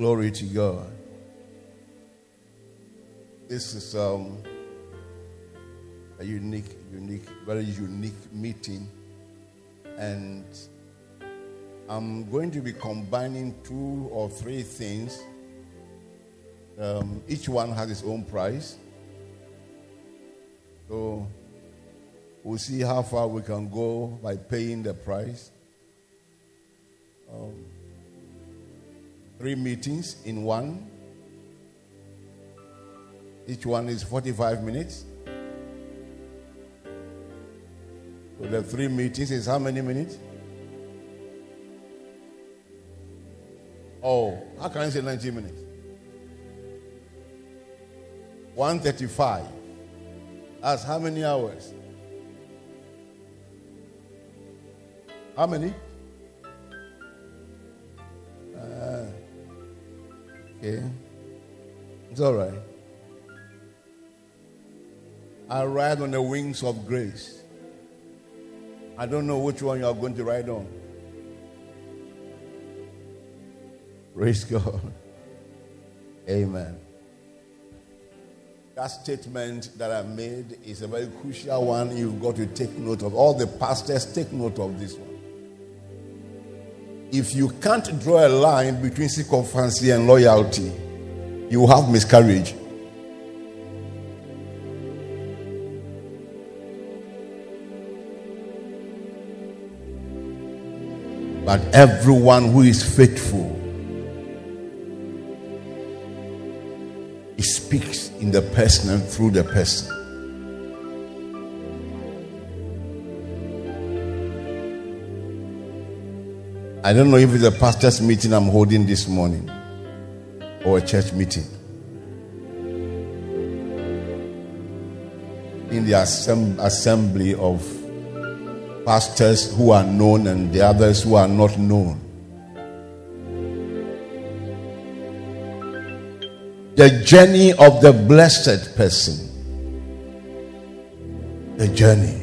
Glory to God. This is um, a unique, unique, very unique meeting. And I'm going to be combining two or three things. Um, each one has its own price. So we'll see how far we can go by paying the price. Um, three meetings in one. Each one is 45 minutes. So the three meetings is how many minutes? Oh, how can I say 90 minutes? 135. That's how many hours? How many? Okay. It's all right. I ride on the wings of grace. I don't know which one you are going to ride on. Praise God. Amen. That statement that I made is a very crucial one. You've got to take note of. All the pastors take note of this one. If you can't draw a line between sycophancy and loyalty, you have miscarriage. But everyone who is faithful, he speaks in the person and through the person. I don't know if it's a pastor's meeting I'm holding this morning or a church meeting. In the assembly of pastors who are known and the others who are not known. The journey of the blessed person. The journey.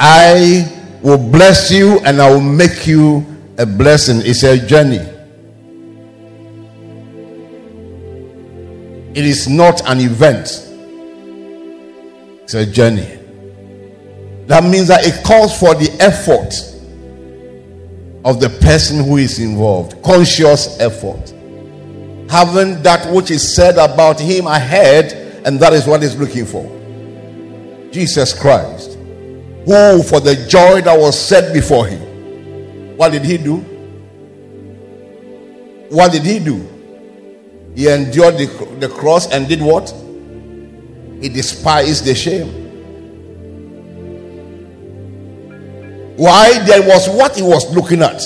I will bless you and I will make you a blessing. It's a journey. It is not an event, it's a journey. That means that it calls for the effort of the person who is involved, conscious effort. Having that which is said about him ahead, and that is what he's looking for. Jesus Christ who for the joy that was set before him. What did he do? What did he do? He endured the, the cross and did what? He despised the shame. Why? There was what he was looking at.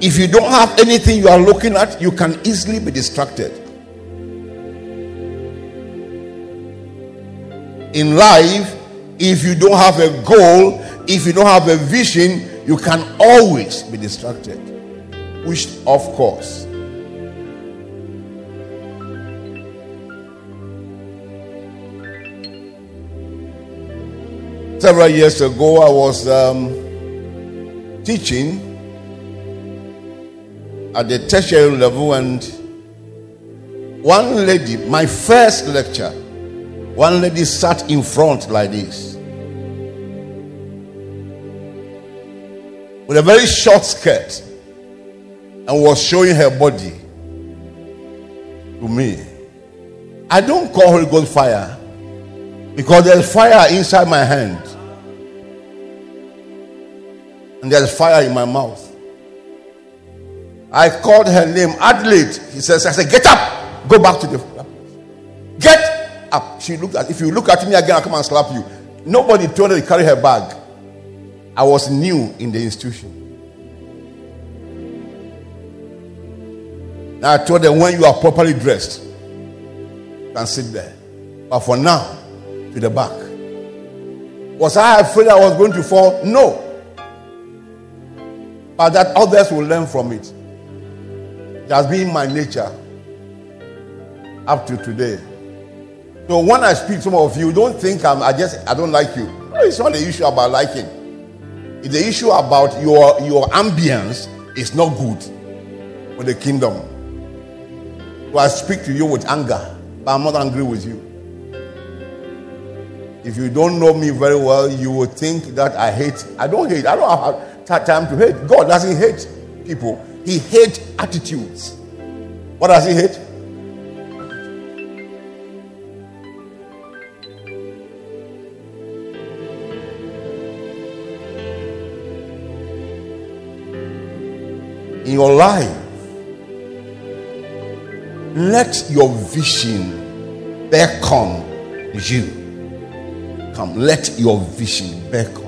If you don't have anything you are looking at you can easily be distracted. In life if you don't have a goal, if you don't have a vision, you can always be distracted. Which, of course, several years ago, I was um, teaching at the tertiary level, and one lady, my first lecture, one lady sat in front like this. with a very short skirt and was showing her body to me. I don't call Holy Ghost fire because there's fire inside my hand and there's fire in my mouth. I called her name Adelaide. He says, I said, get up, go back to the get up. She looked at if you look at me again, I'll come and slap you. Nobody told her to carry her bag. I was new in the institution. Now I told them when you are properly dressed, you can sit there. But for now, to the back. Was I afraid I was going to fall? No. But that others will learn from it. It has been my nature up to today. So when I speak to some of you, don't think I'm I just I don't like you. It's not the issue about liking. It's the issue about your your ambience is not good. for the kingdom. So I speak to you with anger, but I'm not angry with you. If you don't know me very well, you will think that I hate. I don't hate. I don't have time to hate. God doesn't hate people. He hates attitudes. What does he hate? In your life, let your vision beckon you. Come, let your vision beckon.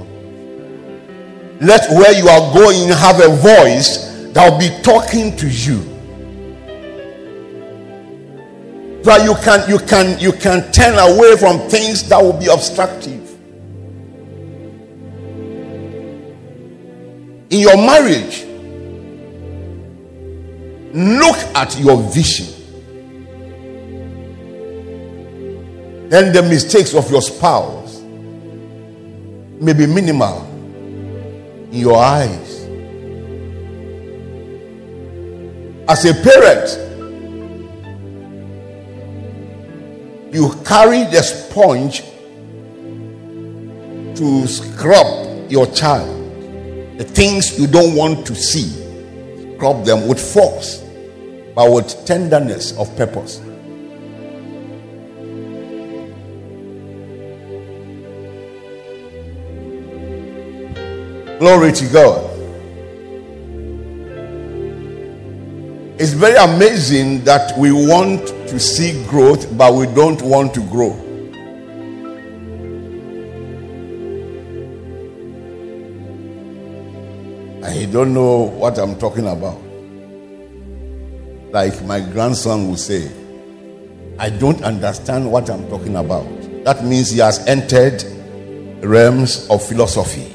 Let where you are going have a voice that will be talking to you. That you can you can you can turn away from things that will be obstructive. In your marriage, look at your vision. Then the mistakes of your spouse may be minimal in your eyes. As a parent, you carry the sponge to scrub your child. The things you don't want to see crop them with force, but with tenderness of purpose. Glory to God. It's very amazing that we want to see growth, but we don't want to grow. I don't know what I'm talking about. Like my grandson will say, I don't understand what I'm talking about. That means he has entered realms of philosophy.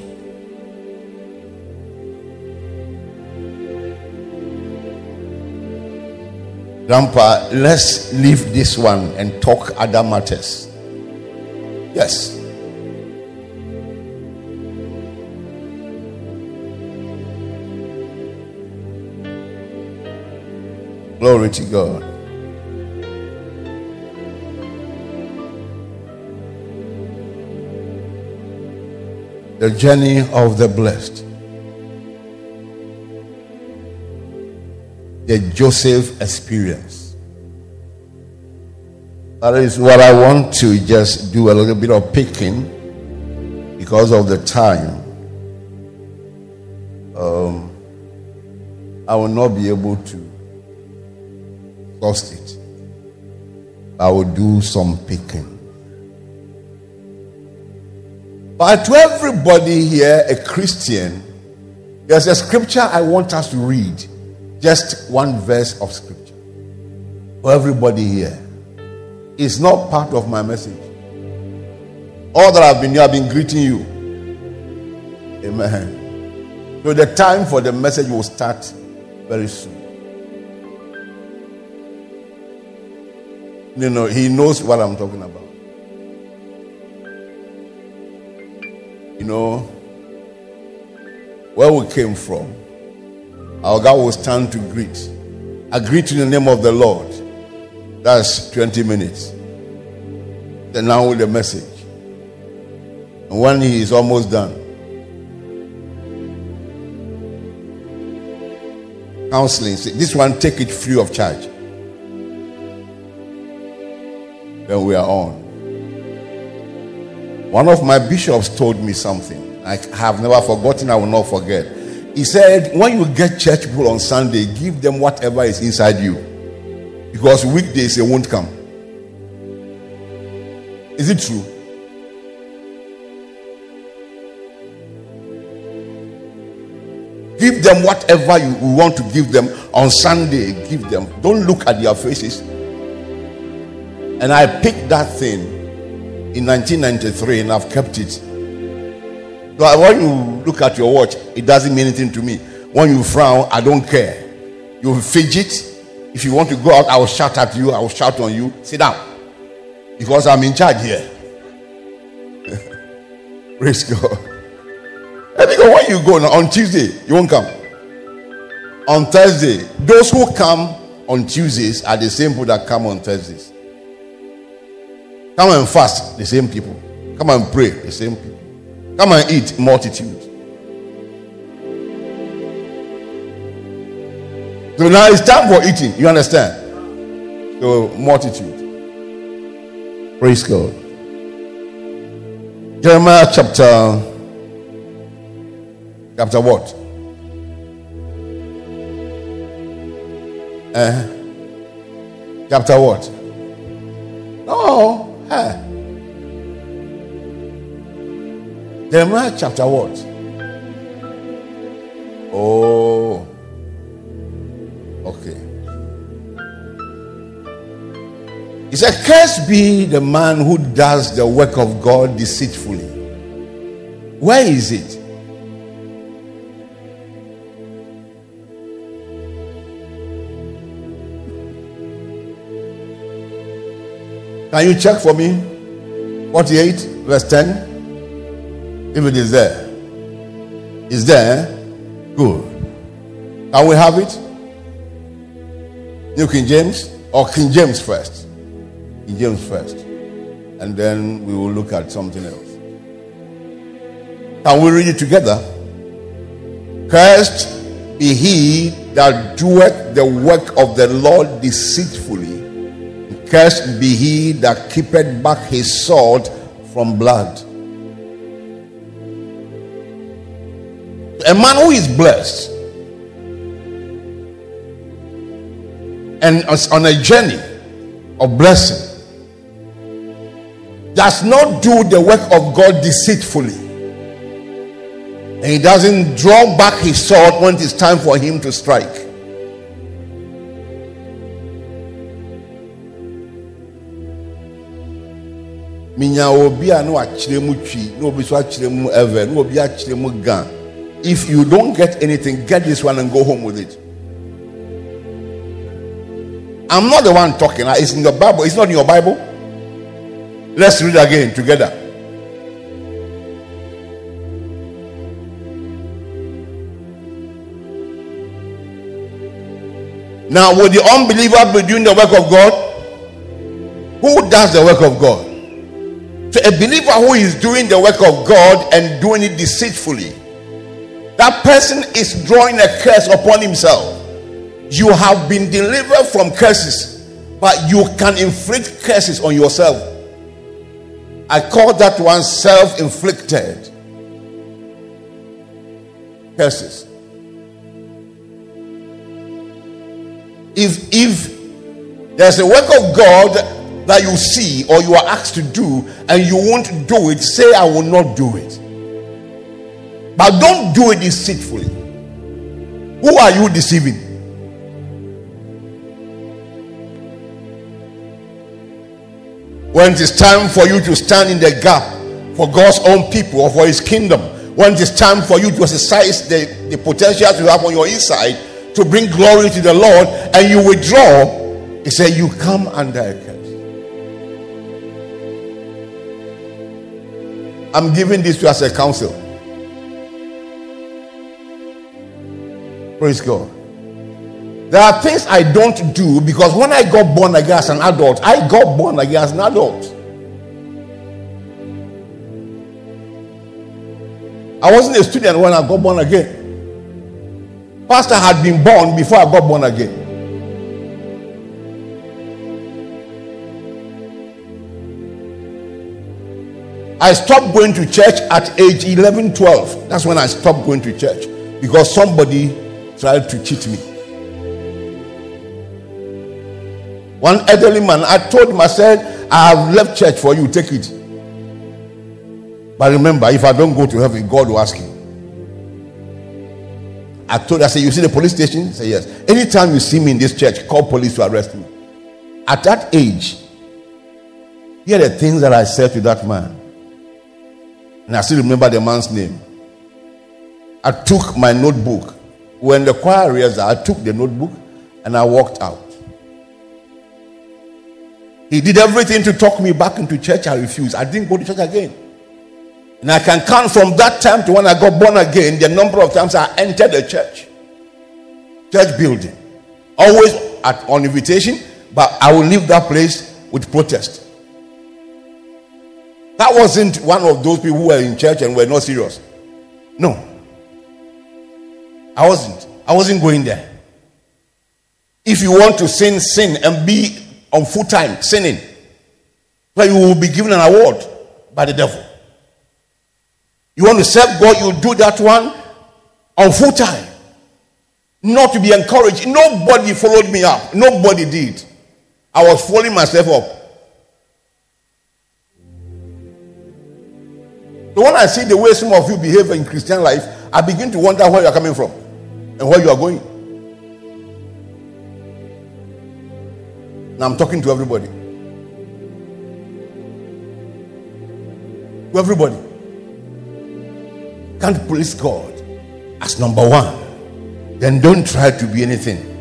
Grandpa, let's leave this one and talk other matters. Yes. Glory to God. The journey of the blessed. The Joseph experience. That is what I want to just do a little bit of picking because of the time. Um, I will not be able to lost it. I will do some picking. But to everybody here, a Christian, there's a scripture I want us to read. Just one verse of scripture. For everybody here. It's not part of my message. All that I've been here, I've been greeting you. Amen. So the time for the message will start very soon. You know, he knows what I'm talking about. You know, where we came from, our God will stand to greet. I greet in the name of the Lord. That's 20 minutes. Then now with the message. And when he is almost done, counseling, this one take it free of charge. Then we are on. One of my bishops told me something I have never forgotten, I will not forget. He said, When you get church people on Sunday, give them whatever is inside you. Because weekdays they won't come. Is it true? Give them whatever you want to give them on Sunday. Give them. Don't look at their faces. And I picked that thing in 1993 and I've kept it. So when you look at your watch, it doesn't mean anything to me. When you frown, I don't care. You fidget. If you want to go out, I will shout at you. I will shout on you. Sit down. Because I'm in charge here. Praise God. And because when you go now, on Tuesday, you won't come. on Thursday. Those who come on Tuesdays are the same people that come on Thursdays. Come and fast, the same people. Come and pray, the same people. Come and eat, multitude. So now it's time for eating. You understand? So multitude. Praise God. Jeremiah chapter chapter what? Uh, chapter what? Oh, eh. Jeremiah chapter what? Oh, okay. He said, Cursed be the man who does the work of God deceitfully. Where is it? Can you check for me? 48, verse 10. If it is there. Is there? Good. Can we have it? New King James or King James first? King James first. And then we will look at something else. Can we read it together? Cursed be he that doeth the work of the Lord deceitfully Cursed be he that keepeth back his sword from blood. A man who is blessed and is on a journey of blessing does not do the work of God deceitfully. And he doesn't draw back his sword when it's time for him to strike. Minya obi a na wakyerɛ mu twi na obi so akyerɛ mu ever na obi akyerɛ mu gan. If you don't get anything get this one and go home with it. I'm not the one talking. It's in your bible. It's not in your bible. Let's read again together. Now will the unbeliever be doing the work of god? Who does the work of god to a believer who is doing the work of God and doing it deceitfully, that person is drawing a curse upon himself. You have been delivered from curses, but you can inflict curses on yourself. I call that one self inflicted curses. If, if there's a work of God that you see or you are asked to do and you won't do it, say, I will not do it. But don't do it deceitfully. Who are you deceiving? When it is time for you to stand in the gap for God's own people or for His kingdom, when it is time for you to exercise the, the potential you have on your inside to bring glory to the Lord and you withdraw, He said, You come under I'm giving this to you as a counsel. Praise God. There are things I don't do because when I got born again as an adult, I got born again as an adult. I wasn't a student when I got born again. Pastor had been born before I got born again. I stopped going to church at age 11, 12. That's when I stopped going to church because somebody tried to cheat me. One elderly man, I told him, I said, I have left church for you, take it. But remember, if I don't go to heaven, God will ask you. I told I said, You see the police station? Said, Yes. Anytime you see me in this church, call police to arrest me. At that age, here are the things that I said to that man. And I still remember the man's name. I took my notebook. When the choir rehearsed, I took the notebook and I walked out. He did everything to talk me back into church. I refused. I didn't go to church again. And I can count from that time to when I got born again the number of times I entered the church. church building. Always at, on invitation, but I will leave that place with protest. That wasn't one of those people who were in church and were not serious. No. I wasn't. I wasn't going there. If you want to sin, sin and be on full time sinning, but you will be given an award by the devil. You want to serve God, you do that one on full time. Not to be encouraged. Nobody followed me up. Nobody did. I was following myself up. So when I see the way some of you behave in Christian life, I begin to wonder where you are coming from and where you are going. Now I'm talking to everybody. To everybody. Can't please God as number one. Then don't try to be anything.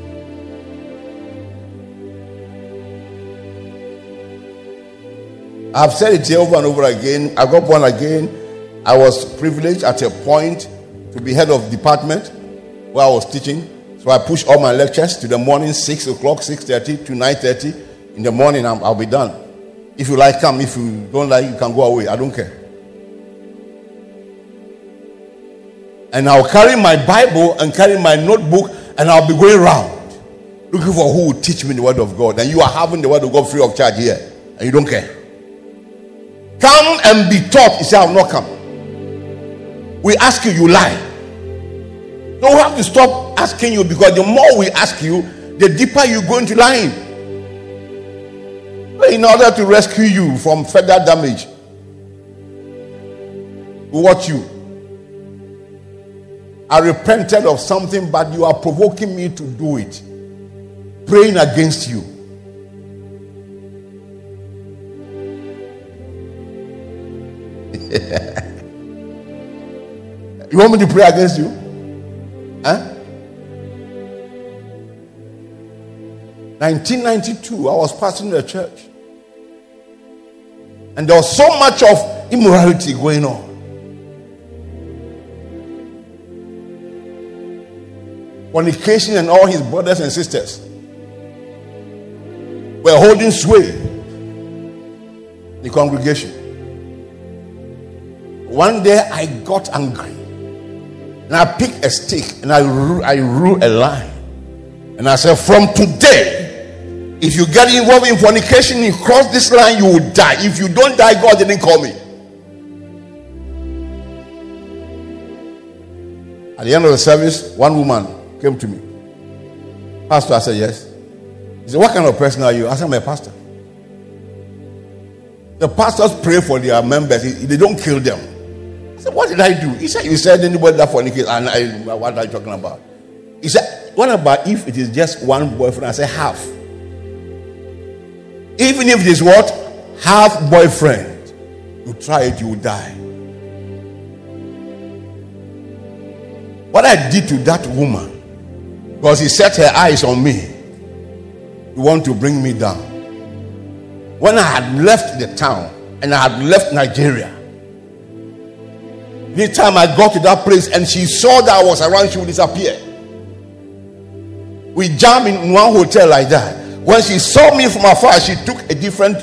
I've said it here over and over again. I got born again. I was privileged at a point to be head of department where I was teaching. So I pushed all my lectures to the morning, 6 o'clock, 6.30 to 9.30. In the morning, i will be done. If you like, come. If you don't like, you can go away. I don't care. And I'll carry my Bible and carry my notebook and I'll be going around looking for who will teach me the word of God. And you are having the word of God free of charge here. And you don't care. Come and be taught. You say, I will not come we ask you, you lie. So we have to stop asking you because the more we ask you, the deeper you go into lying. In order to rescue you from further damage, what you? I repented of something, but you are provoking me to do it. Praying against you. You want me to pray against you? Huh? 1992, I was passing the church. And there was so much of immorality going on. Fornication and all his brothers and sisters were holding sway in the congregation. One day I got angry. And I picked a stick and I drew, I drew a line. And I said, From today, if you get involved in fornication, you cross this line, you will die. If you don't die, God didn't call me. At the end of the service, one woman came to me. Pastor, I said, Yes. He said, What kind of person are you? I said, I'm a pastor. The pastors pray for their members, they don't kill them said, What did I do? He said, You said anybody that fornicates. And I, what are you talking about? He said, What about if it is just one boyfriend? I said, Half. Even if it is what? Half boyfriend. You try it, you will die. What I did to that woman, because he set her eyes on me, he want to bring me down. When I had left the town and I had left Nigeria, Anytime I got to that place and she saw that I was around, she would disappear. We jammed in one hotel like that. When she saw me from afar, she took a different,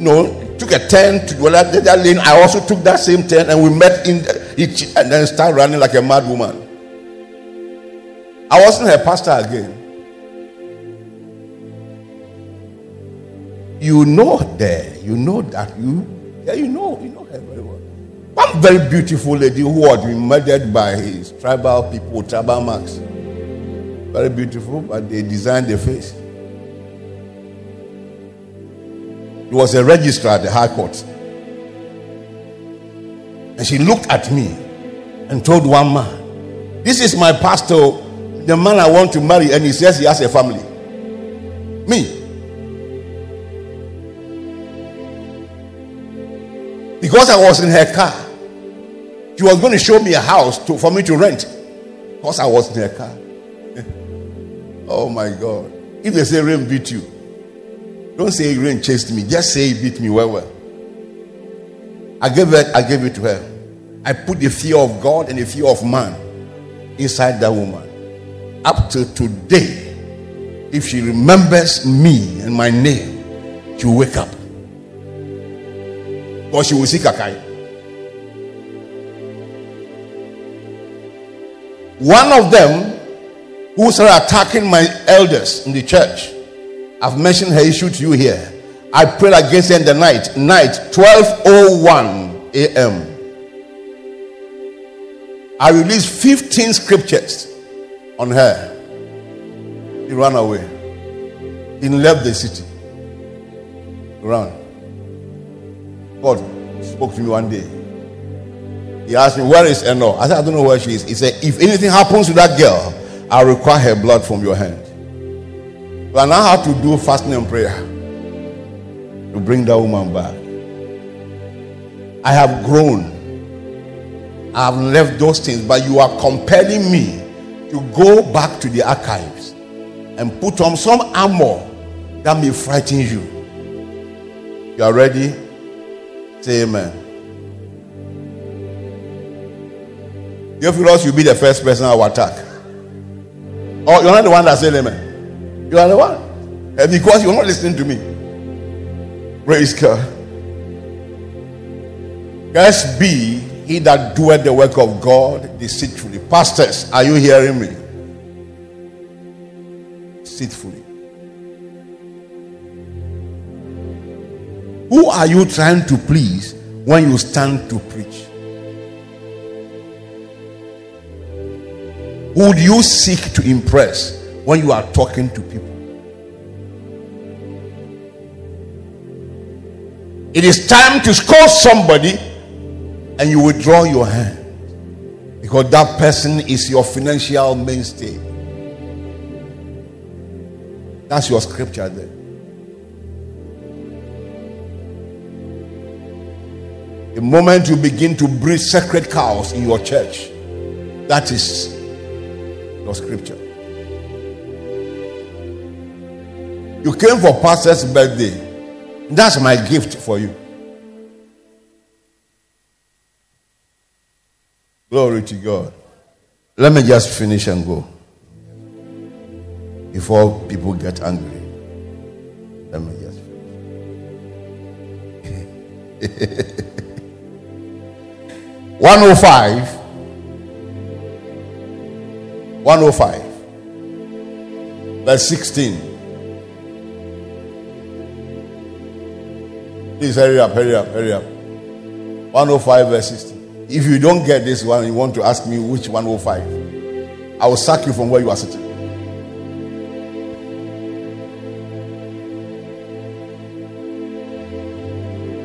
you know, took a turn to the other lane. I also took that same turn and we met in it and then started running like a mad woman. I wasn't her pastor again. You know there, you know that you, yeah, you know, you know her well. One very beautiful lady who had been murdered by his tribal people, tribal marks. Very beautiful, but they designed the face. He was a registrar at the High Court. And she looked at me and told one man, This is my pastor, the man I want to marry, and he says he has a family. Me. Because I was in her car. She was going to show me a house to, for me to rent because I was in her car. oh my God. If they say rain beat you, don't say rain chased me. Just say he beat me well, well. I gave it, I gave it to her. I put the fear of God and the fear of man inside that woman. up to today, if she remembers me and my name, she will wake up. Or she will see Kakai. One of them who started attacking my elders in the church, I've mentioned her issue to you here. I prayed against her in the night, night 12:01 a.m. I released 15 scriptures on her. He ran away. He left the city. He ran. God spoke to me one day. He asked me, Where is Eno? I said, I don't know where she is. He said, If anything happens to that girl, I'll require her blood from your hand. So I now have to do fasting and prayer to bring that woman back. I have grown. I have left those things, but you are compelling me to go back to the archives and put on some armor that may frighten you. You are ready? Say amen. Theophilus, you'll be the first person I will attack. Oh, you're not the one that said amen. You are the one. And because you're not listening to me. Praise God. First be he that doeth the work of God deceitfully. Pastors, are you hearing me? Deceitfully. Who are you trying to please when you stand to preach? Do you seek to impress when you are talking to people? It is time to score somebody and you withdraw your hand because that person is your financial mainstay. That's your scripture there. The moment you begin to breed sacred cows in your church, that is your scripture. You came for pastor's birthday. That's my gift for you. Glory to God. Let me just finish and go before people get angry. Let me just finish. 105 105 verse 16 please hurry up hurry up hurry up 105 verse 16 if you don't get this one, you want to ask me which 105, I will sack you from where you are sitting.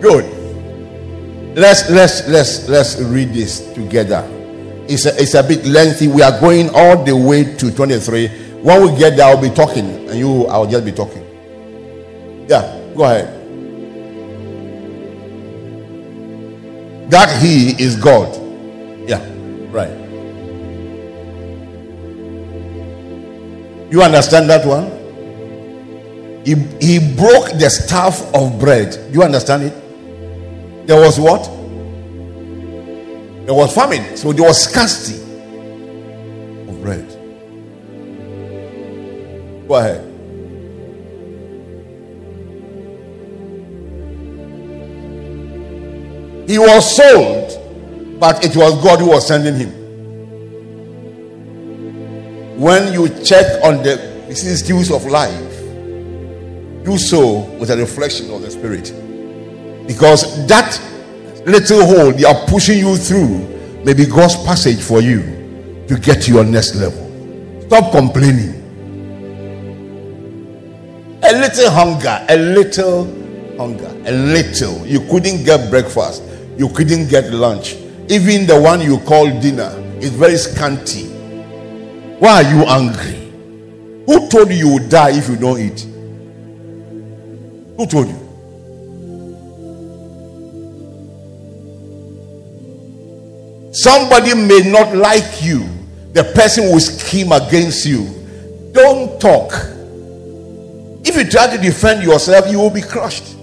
Good. Let's let's let's let's read this together. It's a, it's a bit lengthy. We are going all the way to 23. When we get there, I'll be talking, and you I'll just be talking. Yeah, go ahead. that he is God. Yeah, right. You understand that one? He, he broke the staff of bread. You understand it? There was what? There was famine. So there was scarcity of bread. Go ahead. He was sold, but it was God who was sending him. When you check on the vicissitudes of life, do so with a reflection of the Spirit. Because that little hole they are pushing you through may be God's passage for you to get to your next level. Stop complaining. A little hunger, a little hunger, a little. You couldn't get breakfast you couldn't get lunch. Even the one you call dinner is very scanty. Why are you angry? Who told you you would die if you don't eat? Who told you? Somebody may not like you, the person will scheme against you. Don't talk. If you try to defend yourself, you will be crushed.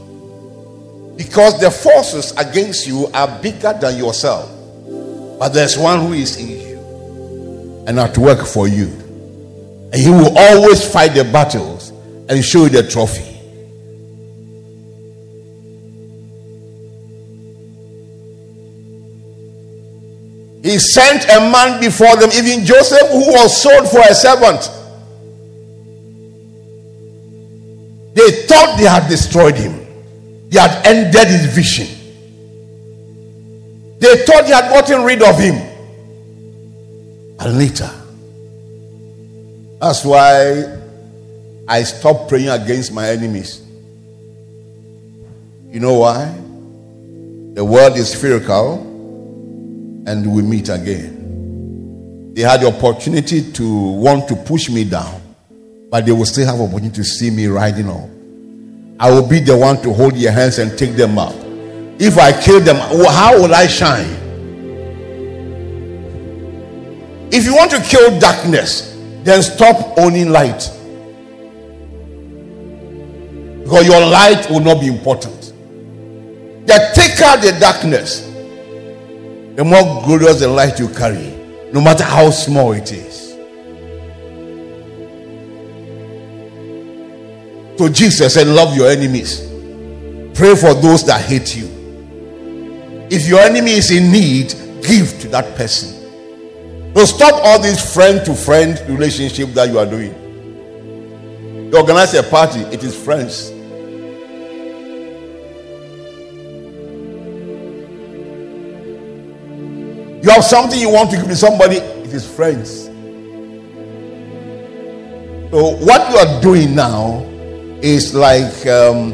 Because the forces against you are bigger than yourself. But there's one who is in you and at work for you. And he will always fight the battles and show you the trophy. He sent a man before them, even Joseph, who was sold for a servant. They thought they had destroyed him, they had ended his vision. They thought they had gotten rid of him. And later, that's why I stopped praying against my enemies. You know why? The world is spherical and we meet again. They had the opportunity to want to push me down, but they will still have opportunity to see me riding up. I will be the one to hold their hands and take them up. If I kill them, how will I shine? If you want to kill darkness, then stop owning light. Because your light will not be important. The thicker the darkness, the more glorious the light you carry, no matter how small it is. So Jesus said, Love your enemies, pray for those that hate you. If your enemy is in need, give to that person. So stop all this friend to friend relationship that you are doing. You organize a party, it is friends. You have something you want to give to somebody, it is friends. So, what you are doing now is like um,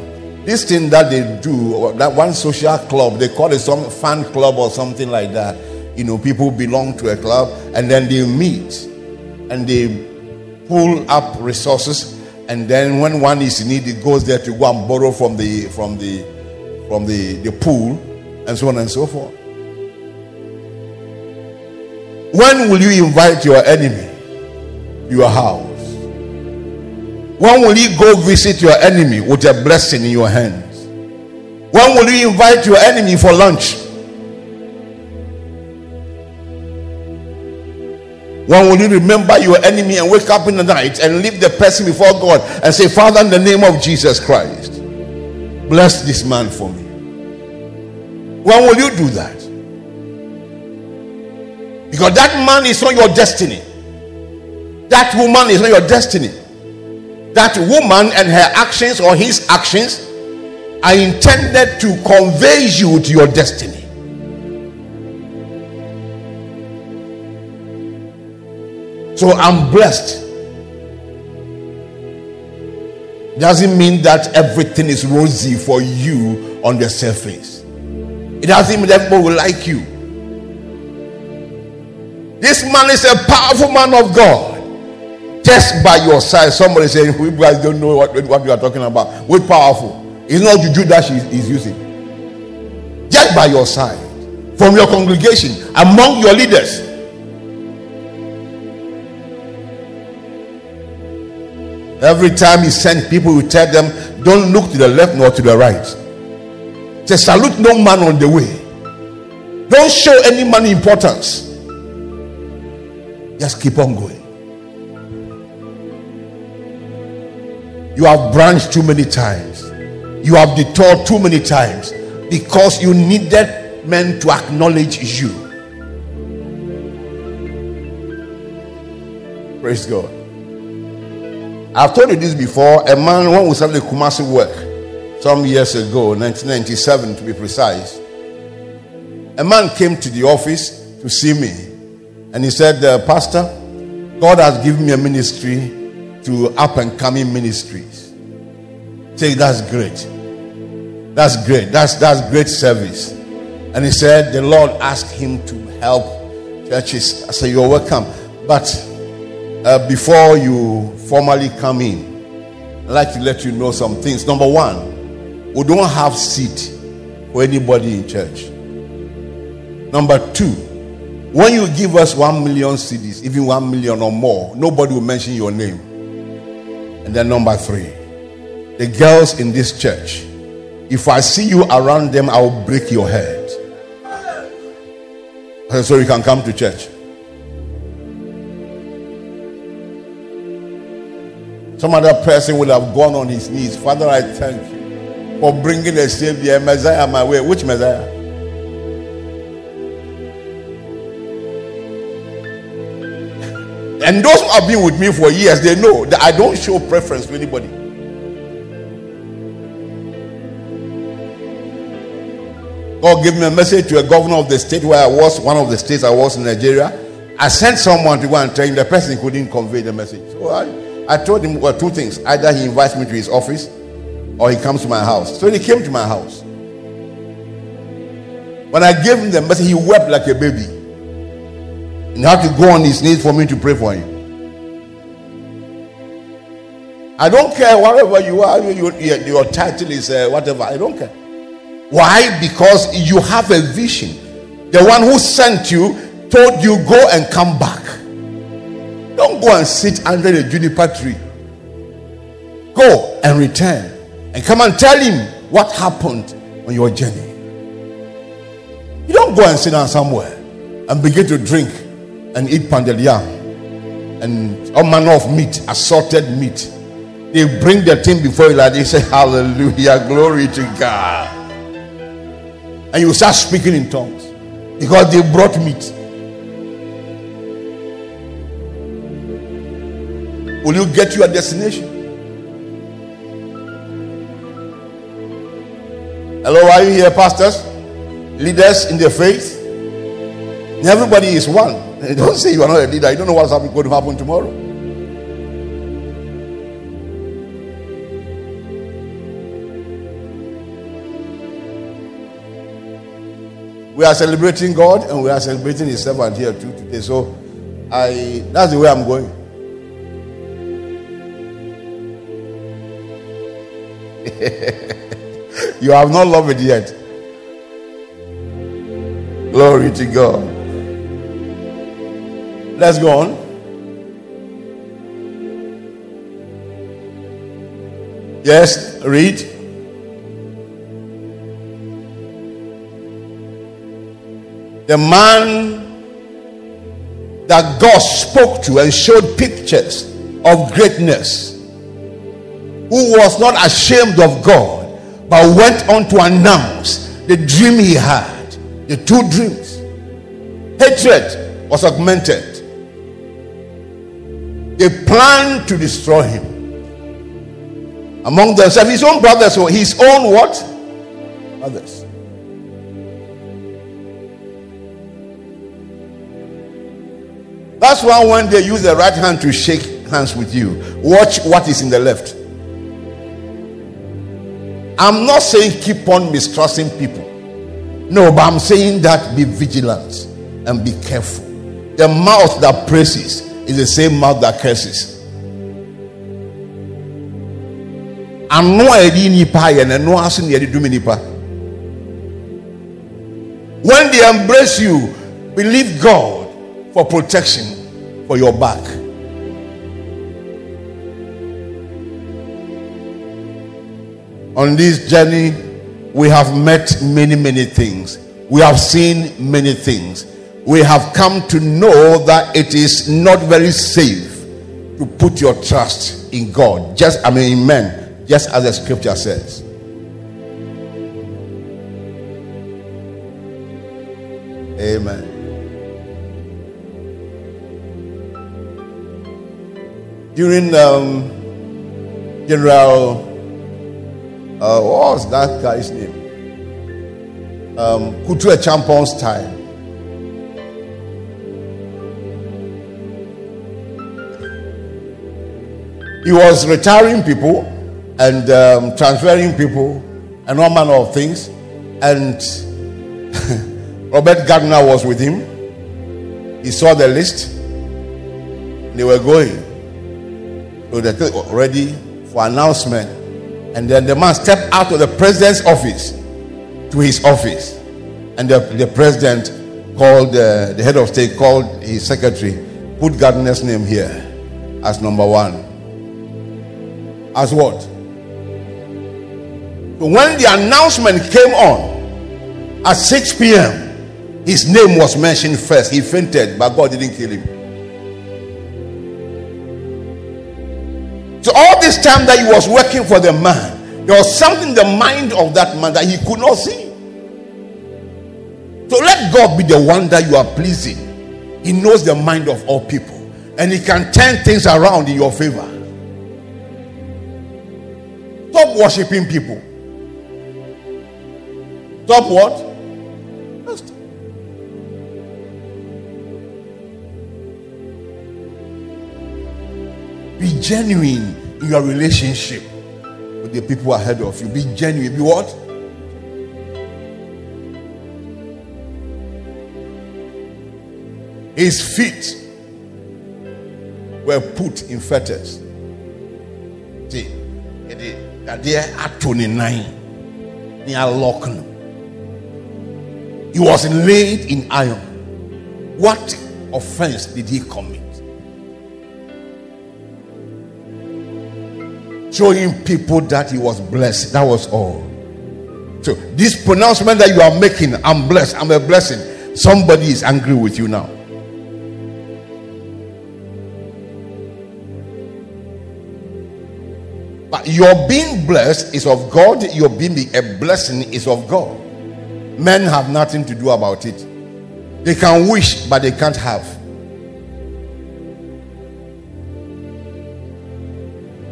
this thing that they do, that one social club, they call it some fan club or something like that. You know, people belong to a club and then they meet and they pull up resources and then when one is in need, it goes there to go and borrow from the from the from the, the pool and so on and so forth. When will you invite your enemy to your house? When will you go visit your enemy with a blessing in your hands? When will you invite your enemy for lunch? When will you remember your enemy and wake up in the night and leave the person before God and say, Father, in the name of Jesus Christ, bless this man for me? When will you do that? Because that man is not your destiny. That woman is not your destiny. That woman and her actions or his actions are intended to convey you to your destiny. So I'm blessed. Doesn't mean that everything is rosy for you on the surface. It doesn't mean that people will like you. This man is a powerful man of God. Just by your side, somebody saying, "We guys don't know what, what you are talking about." With powerful, it's not juju that she is using. Just by your side, from your congregation, among your leaders. Every time he sent people, he tell them, "Don't look to the left nor to the right." Say, "Salute no man on the way." Don't show any man importance. Just keep on going. You have branched too many times. You have detoured too many times because you needed men to acknowledge you. Praise God. I've told you this before. A man, when we started the Kumasi work some years ago, 1997 to be precise, a man came to the office to see me and he said, uh, Pastor, God has given me a ministry to up and coming ministries. Say, that's great. That's great. That's that's great service. And he said, the Lord asked him to help churches. I said, You're welcome. But uh, before you formally come in, I'd like to let you know some things. Number one, we don't have seat for anybody in church. Number two, when you give us one million cedis, even one million or more, nobody will mention your name. And then number three, the girls in this church, if I see you around them, I will break your head. Uh, so you can come to church. Some other person would have gone on his knees. Father, I thank you for bringing a Savior, Messiah, my way. Which Messiah? And those who have been with me for years, they know that I don't show preference to anybody. God gave me a message to a governor of the state where I was, one of the states I was in Nigeria. I sent someone to go and tell him the person couldn't convey the message. So I, I told him well, two things. Either he invites me to his office or he comes to my house. So he came to my house. When I gave him the message, he wept like a baby. And he had to go on his knees for me to pray for him. I don't care wherever you are, your, your title is uh, whatever. I don't care. Why? Because you have a vision. The one who sent you told you go and come back. Don't go and sit under the juniper tree. Go and return and come and tell him what happened on your journey. You don't go and sit down somewhere and begin to drink and eat pounded yam and all manner of meat, assorted meat. They bring the thing before you like they say, Hallelujah, glory to God and you start speaking in tongues because they brought meat. Will you get your destination? Hello, are you here, pastors? Leaders in the faith? Everybody is one. Don't say you are not a leader. You don't know what's going to happen tomorrow. we are celebrating God and we are celebrating His servant here too today. So, I that's the way I'm going. you have not loved it yet. Glory to God. Let's go on. Yes, read. the man that God spoke to and showed pictures of greatness, who was not ashamed of God, but went on to announce the dream he had, the two dreams. Hatred was augmented. They planned to destroy him. Among themselves, his own brothers, or his own what? Others. That's why when they use the right hand to shake hands with you, watch what is in the left. I'm not saying keep on mistrusting people. No, but I'm saying that be vigilant and be careful. The mouth that praises is the same mouth that curses. When they embrace you, believe God for protection for your back. On this journey, we have met many, many things. We have seen many things. We have come to know that it is not very safe to put your trust in God. Just, I mean, in men, just as the scripture says. Amen. during um, General, uh, what was that guy's name? Um, Kutu Acheampong's time. He was retiring people and um, transferring people and all manner of things. And Robert Gardner was with him. He saw the list. They were going. So they're ready for announcement. And then the man stepped out of the president's office to his office. And the, the president called, uh, the head of state called his secretary, put Gardner's name here as number one. As what? So when the announcement came on at 6 p.m., his name was mentioned first. He fainted, but God didn't kill him. So all this time that he was working for the man, there was something in the mind of that man that he could not see. So let God be the one that you are pleasing. He knows the mind of all people, and he can turn things around in your favor. Stop worshiping people. Stop what? Be genuine in your relationship with the people ahead of you. Be genuine. Be what? His feet were put in fetters. See, there at 29, they are locked. He was laid in iron. What offense did he commit? Showing people that he was blessed. That was all. So, this pronouncement that you are making, I'm blessed, I'm a blessing. Somebody is angry with you now. But your being blessed is of God, your being a blessing is of God. Men have nothing to do about it. They can wish, but they can't have.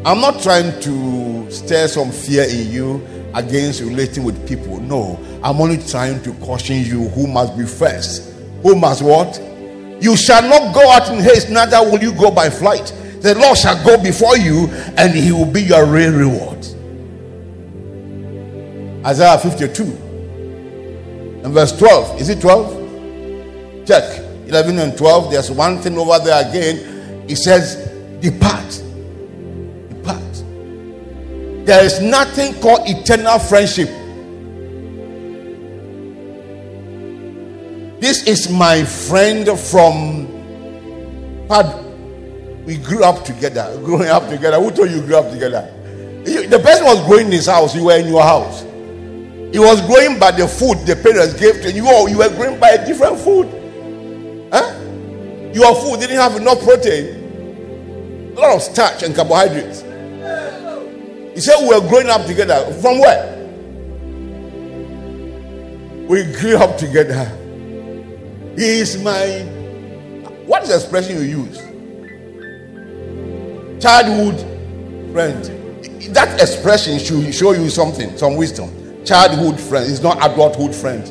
I'm not trying to stir some fear in you against relating with people. No, I'm only trying to caution you who must be first. Who must what? You shall not go out in haste, neither will you go by flight. The Lord shall go before you and he will be your real reward. Isaiah 52 and verse 12. Is it 12? Check 11 and 12. There's one thing over there again. It says, Depart. Depart. There is nothing called eternal friendship. This is my friend from we grew up together, growing up together. Who told you grew up together? the person was growing in his house, you were in your house. He was growing by the food the parents gave to you. You were growing by a different food. Huh? Your food didn't have enough protein, a lot of starch and carbohydrates. He said we were growing up together. From where? We grew up together. He is my. What is the expression you use? Childhood friend. That expression should show you something, some wisdom. Childhood friend is not adulthood friend.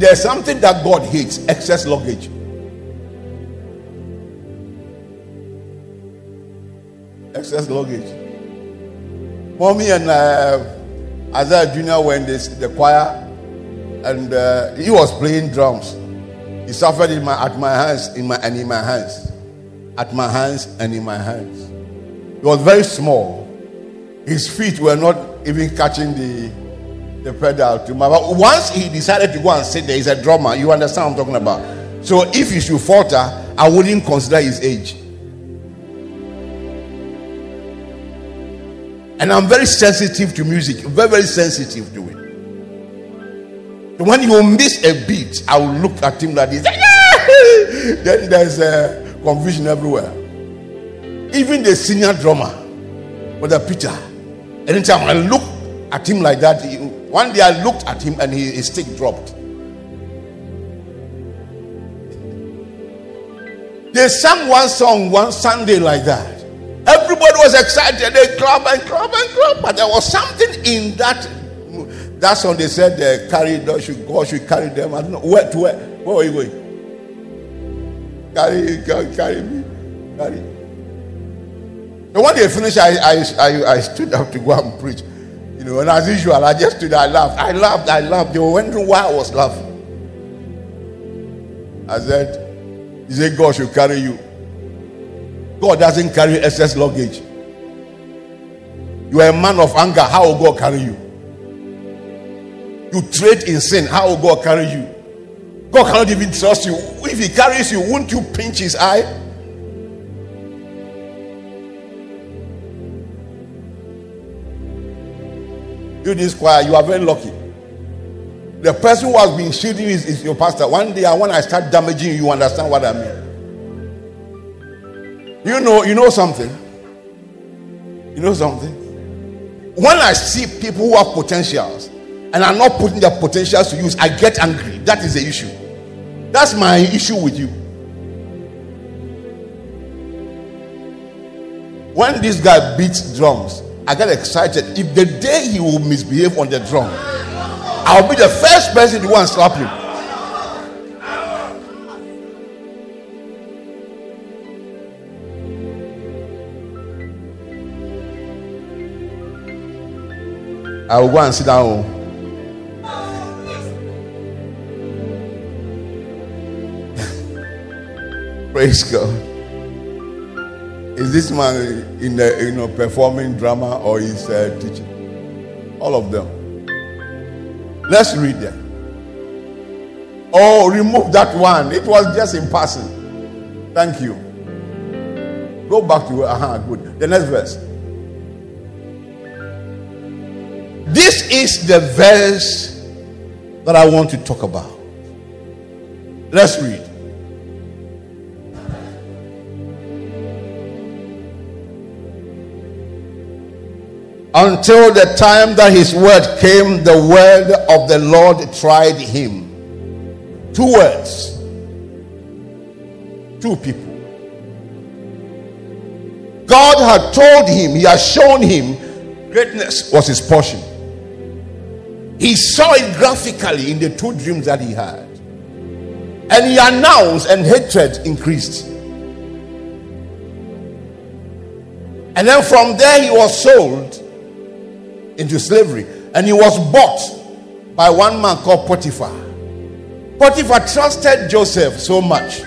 There's something that God hates excess luggage. Excess luggage. Mommy and uh, Isaiah Jr. when this, the choir and uh, he was playing drums. He suffered in my, at my hands, in my, and in my hands, at my hands and in my hands. He was very small. His feet were not even catching the the pedal to my. But once he decided to go and sit there, he's a drummer. You understand what I'm talking about? So if he should falter, I wouldn't consider his age. And I'm very sensitive to music, very, very sensitive to it. When you miss a beat, I will look at him like this. then there's a uh, confusion everywhere. Even the senior drummer, Brother Peter, anytime I look at him like that, he, one day I looked at him and he, his stick dropped. They sang one song one Sunday like that. Everybody was excited. They clap and clap and clap. But there was something in that that song they said they carry should God should carry them. I don't know where to where. Where are you going? Carry, carry, carry me, carry. And when they finished, I, I, I, I stood up to go and preach. You know, and as usual, I just stood. I laughed. I laughed. I laughed. They were wondering why I was laughing. I said, "He said God should carry you. God doesn't carry excess luggage. You are a man of anger. How will God carry you? You trade in sin, how will God carry you? God cannot even trust you. If He carries you, won't you pinch His eye? You this choir, you are very lucky. The person who has been shielding you is, is your pastor. One day, when I start damaging you, you understand what I mean. You know, you know something. You know something. When I see people who have potentials and are not putting their potentials to use, I get angry. That is the issue. That's my issue with you. When this guy beats drums, I get excited. If the day he will misbehave on the drum, I'll be the first person to go and slap him. I will go and sit down. Praise God. Is this man in the you know performing drama or is uh, teaching? All of them. Let's read them. Oh, remove that one. It was just in passing. Thank you. Go back to uh-huh, good. The next verse. This is the verse that I want to talk about. Let's read. Until the time that his word came, the word of the Lord tried him. Two words. Two people. God had told him, he had shown him greatness was his portion. He saw it graphically in the two dreams that he had. And he announced, and hatred increased. And then from there, he was sold into slavery. And he was bought by one man called Potiphar. Potiphar trusted Joseph so much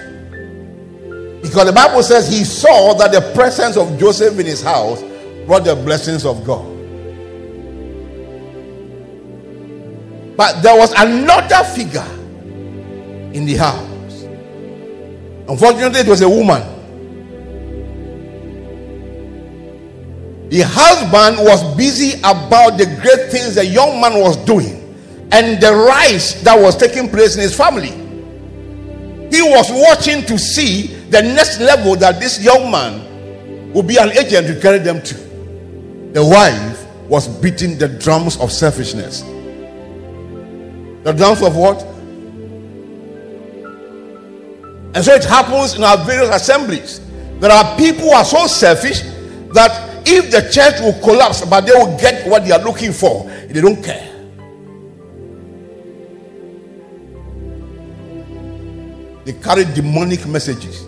because the Bible says he saw that the presence of Joseph in his house brought the blessings of God. But there was another figure in the house. Unfortunately, it was a woman. The husband was busy about the great things the young man was doing and the rise that was taking place in his family. He was watching to see the next level that this young man would be an agent to carry them to. The wife was beating the drums of selfishness. The drums of what? And so it happens in our various assemblies. There are people who are so selfish that if the church will collapse, but they will get what they are looking for, they don't care. They carry demonic messages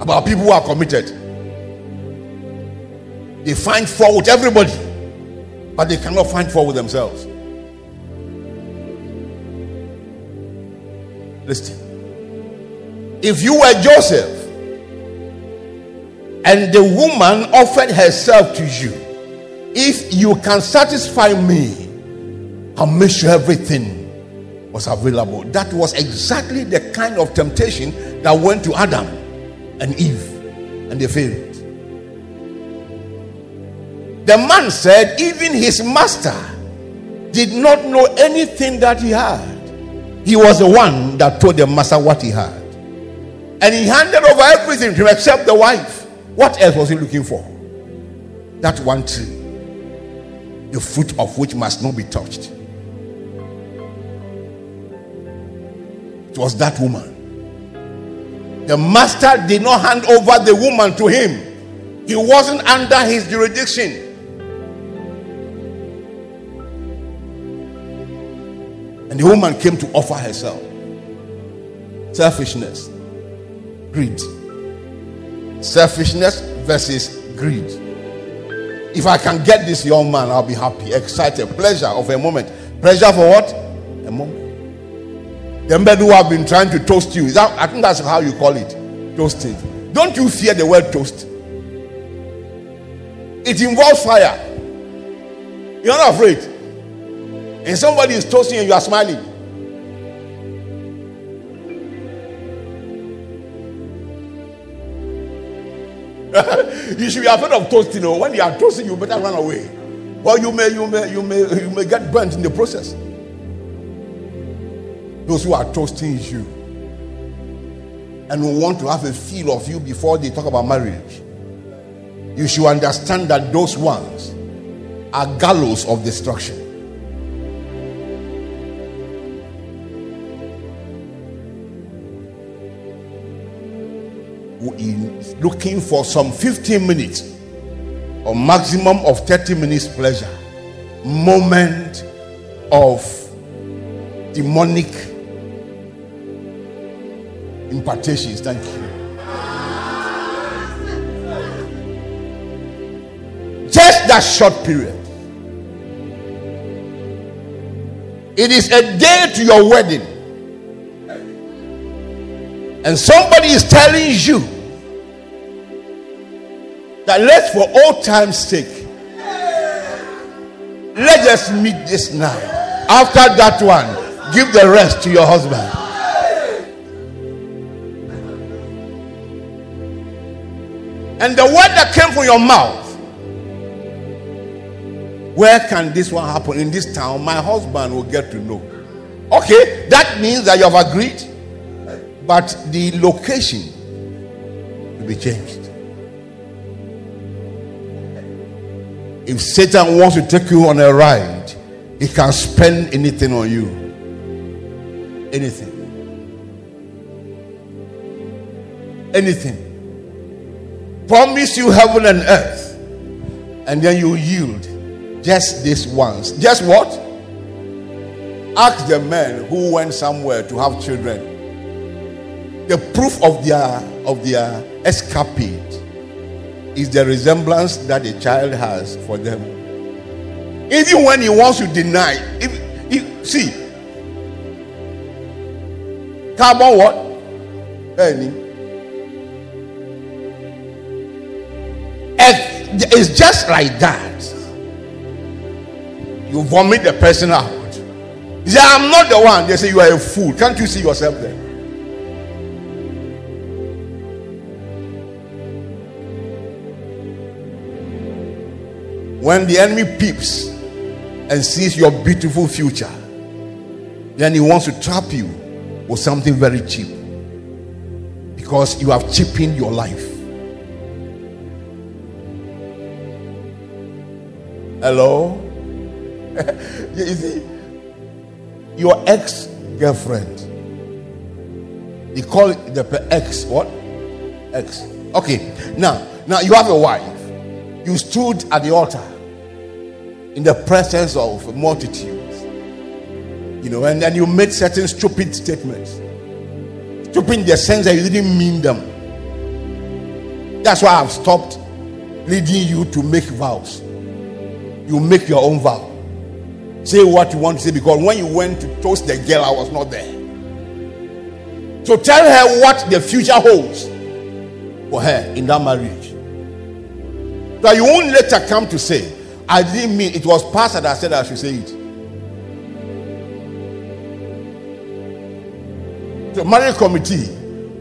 about people who are committed. They find fault with everybody, but they cannot find fault with themselves. Listen. If you were Joseph, and the woman offered herself to you. If you can satisfy me, I'll make sure everything was available. That was exactly the kind of temptation that went to Adam and Eve, and they failed. The man said, even his master did not know anything that he had. He was the one that told the master what he had. And he handed over everything to him except the wife. What else was he looking for? That one tree, the fruit of which must not be touched. It was that woman. The master did not hand over the woman to him, he wasn't under his jurisdiction. And the woman came to offer herself. Selfishness, greed Selfishness versus greed. If I can get this young man, I'll be happy, excited, pleasure of a moment. Pleasure for what? A moment. The men who have been trying to toast you. Is that, I think that's how you call it. Toasting. Don't you fear the word toast? It involves fire. You're not afraid. And somebody is toasting and you are smiling. you should be afraid of toasting. You know? When you are toasting, you better run away. Well, you may, you may, you may, you may get burnt in the process. Those who are toasting you and who want to have a feel of you before they talk about marriage, you should understand that those ones are gallows of destruction. Looking for some 15 minutes or maximum of 30 minutes pleasure, moment of demonic impartations. Thank you. Just that short period. It is a day to your wedding. And somebody is telling you that let's, for all time's sake, let us meet this night. After that one, give the rest to your husband. And the word that came from your mouth where can this one happen in this town? My husband will get to know. Okay, that means that you have agreed, but the location will be changed. If Satan wants to take you on a ride, he can spend anything on you. Anything. Anything. Promise you heaven and earth, and then you yield just this once. Just what? Ask the men who went somewhere to have children. The proof of their of their escapade is the resemblance that the child has for them. Even when he wants to deny, if, if see, carbon what? Any. It's just like that. You vomit the person out. I'm not the one. They say, You are a fool. Can't you see yourself there? When the enemy peeps and sees your beautiful future, then he wants to trap you with something very cheap because you have cheapened your life. Hello? you see, your ex girlfriend, you call it the ex what? Ex. Okay, now, now you have a wife. You stood at the altar in the presence of multitudes, you know, and then you made certain stupid statements. Stupid in the sense that you didn't mean them. That's why I've stopped leading you to make vows. You make your own vow. Say what you want to say because when you went to toast the girl, I was not there. So tell her what the future holds for her in that marriage. That you won't later come to say, I didn't mean it was pastor that said I should say it. The marriage committee,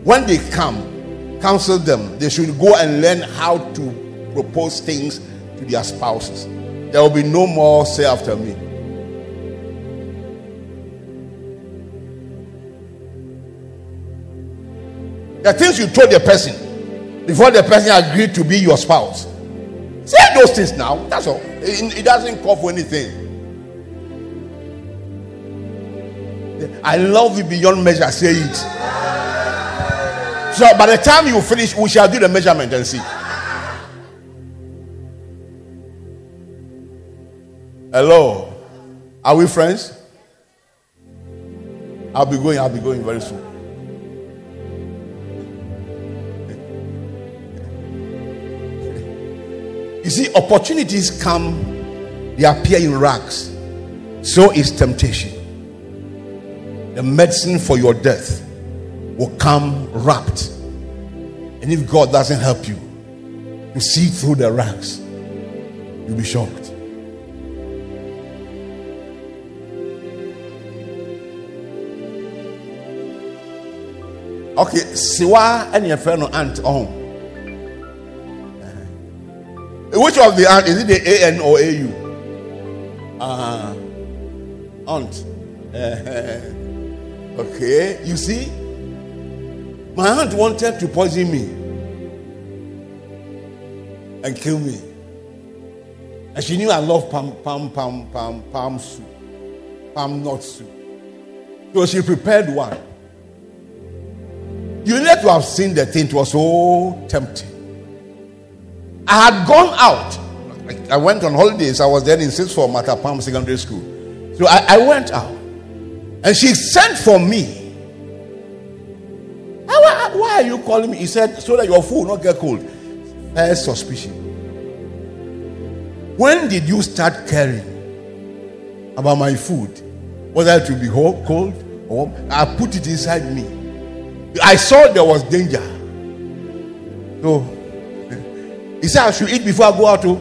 when they come, counsel them. They should go and learn how to propose things to their spouses. There will be no more say after me. The things you told the person before the person agreed to be your spouse. Say those things now. That's all. It, it doesn't call for anything. I love you beyond measure. Say it. So by the time you finish, we shall do the measurement and see. Hello. Are we friends? I'll be going, I'll be going very soon. You see, opportunities come, they appear in rags. So is temptation. The medicine for your death will come wrapped. And if God doesn't help you to see through the rags, you'll be shocked. Okay, siwa and your friend aunt on. Which of the aunt? is it the A N or A U? Uh, aunt. okay, you see, my aunt wanted to poison me and kill me. And she knew I love palm, palm, palm, palm, palm soup, palm nut soup. So she prepared one. You need to have seen the thing, it was so tempting. I had gone out. I went on holidays. I was there in sixth form at Palm Secondary School. So I, I went out. And she sent for me. Why, why are you calling me? He said, so that your food will not get cold. First suspicion. When did you start caring about my food? Whether it will be cold or I put it inside me. I saw there was danger. So he said, I should eat before I go out. Too.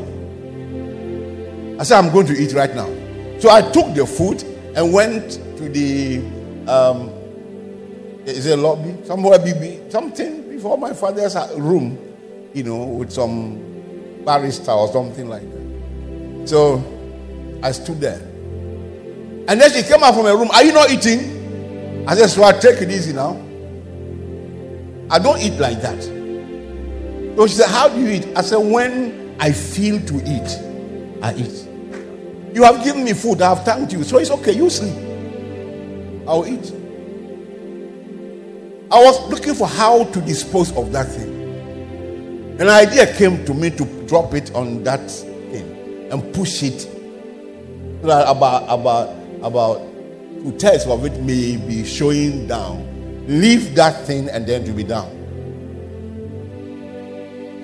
I said, I'm going to eat right now. So I took the food and went to the um, is it a lobby? Somewhere BB, something before my father's room, you know, with some barrister or something like that. So I stood there. And then she came out from her room. Are you not eating? I said, so I take it easy now. I don't eat like that. So she said, How do you eat? I said, When I feel to eat, I eat. You have given me food, I have thanked you. So it's okay, you sleep. I'll eat. I was looking for how to dispose of that thing. An idea came to me to drop it on that thing and push it so that about about about two thirds of it may be showing down. Leave that thing and then to be down.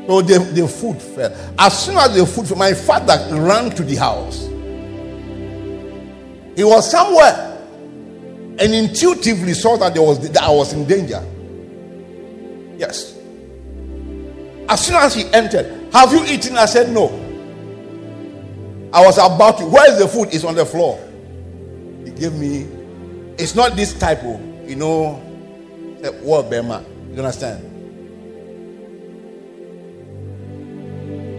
So the, the food fell. As soon as the food fell, my father ran to the house. He was somewhere and intuitively saw that there was that I was in danger. Yes. As soon as he entered, have you eaten? I said no. I was about to. Where is the food? It's on the floor. He gave me. It's not this type of, you know, eh, what Bema. You understand?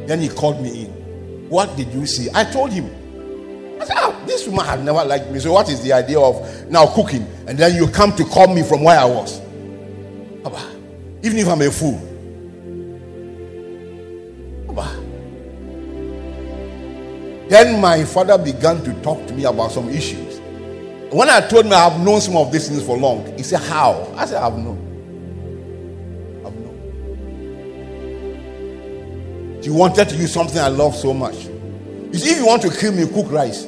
Then he called me in. What did you see? I told him. I said, ah, this woman had never liked me. So what is the idea of now cooking? And then you come to call me from where I was. Even if I'm a fool. Then my father began to talk to me about some issues. When I told him I have known some of these things for long, he said, How? I said, I've known. You wanted to use something I love so much. You see, if you want to kill me, cook rice.